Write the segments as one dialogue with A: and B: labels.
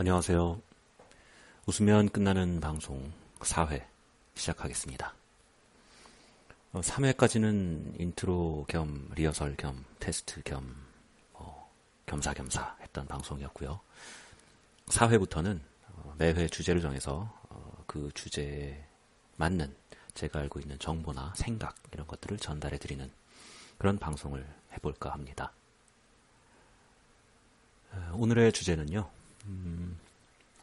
A: 안녕하세요. 웃으면 끝나는 방송 4회 시작하겠습니다. 3회까지는 어, 인트로 겸 리허설 겸 테스트 겸 어, 겸사겸사 했던 방송이었고요. 4회부터는 어, 매회 주제를 정해서 어, 그 주제에 맞는 제가 알고 있는 정보나 생각 이런 것들을 전달해 드리는 그런 방송을 해볼까 합니다. 오늘의 주제는요, 음,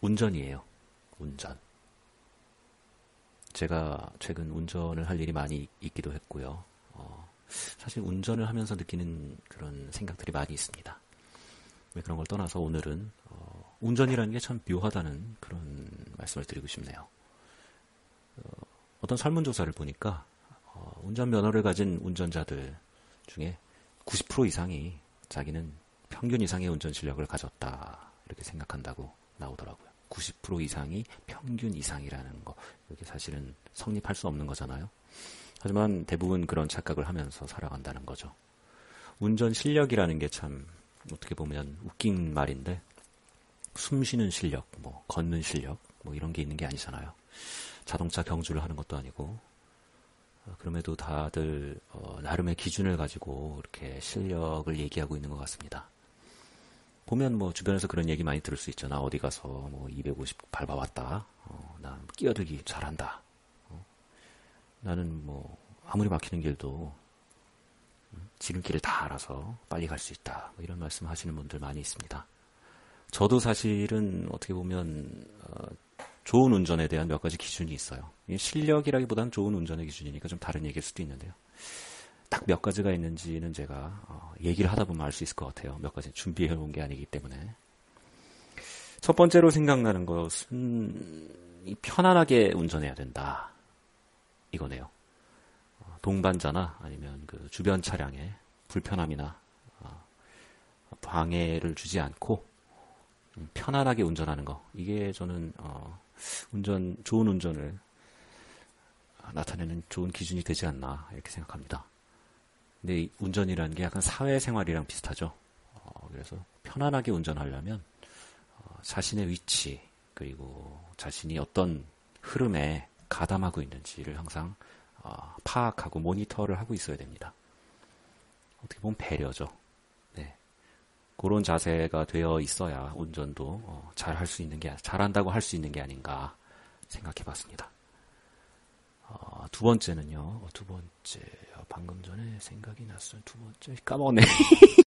A: 운전이에요. 운전. 제가 최근 운전을 할 일이 많이 있기도 했고요. 어, 사실 운전을 하면서 느끼는 그런 생각들이 많이 있습니다. 그런 걸 떠나서 오늘은 어, 운전이라는 게 참 묘하다는 그런 말씀을 드리고 싶네요. 어, 떤 설문조사를 보니까 어, 운전면허를 가진 운전자들 중에 90% 이상이 자기는 평균 이상의 운전 실력을 가졌다 이렇게 생각한다고 나오더라고요. 90% 이상이 평균 이상이라는 거 이게 사실은 성립할 수 없는 거잖아요. 하지만 대부분 그런 착각을 하면서 살아간다는 거죠. 운전 실력이라는 게 참 어떻게 보면 웃긴 말인데 숨 쉬는 실력, 뭐 걷는 실력, 뭐 이런 게 있는 게 아니잖아요. 자동차 경주를 하는 것도 아니고 어, 그럼에도 다들 어, 나름의 기준을 가지고 이렇게 실력을 얘기하고 있는 것 같습니다. 보면 뭐 주변에서 그런 얘기 많이 들을 수. 나 어디 가서 뭐 250 밟아왔다. 어, 난 끼어들기 잘한다. 어, 나는 뭐 아무리 막히는 길도 음, 지름길을 다 알아서 빨리 갈 수 있다. 뭐 이런 말씀 하시는 분들 많이 있습니다. 저도 사실은 어떻게 보면 어, 좋은 운전에 대한 몇 가지 기준이 있어요. 실력이라기보다는 좋은 운전의 기준이니까 좀 다른 얘기일 수도 있는데요. 딱 몇 가지가 있는지는 제가 어, 얘기를 하다 보면 알 수 있을 것 같아요. 몇 가지 준비해 온 게 아니기 때문에. 첫 번째로 생각나는 것은 편안하게 운전해야 된다. 이거네요. 어, 동반자나 아니면 그 주변 차량에 불편함이나 어, 방해를 주지 않고 편안하게 운전하는 거. 이게 저는 운전 좋은 운전을 나타내는 좋은 기준이 되지 않나 이렇게 생각합니다. 근데 운전이라는 게 약간 사회생활이랑 비슷하죠. 어, 그래서 편안하게 운전하려면 어, 자신의 위치 그리고 자신이 어떤 흐름에 가담하고 있는지를 항상 어, 파악하고 모니터를 하고 있어야 됩니다. 어떻게 보면 배려죠. 네. 그런 자세가 되어 있어야 운전도 어, 잘할 수 있는 게 잘한다고 할 수 있는 게 아닌가 생각해 봤습니다. 어, 두 번째는요. 어, 두 번째 방금 전에 생각이 났어요. 두 번째 까먹었네.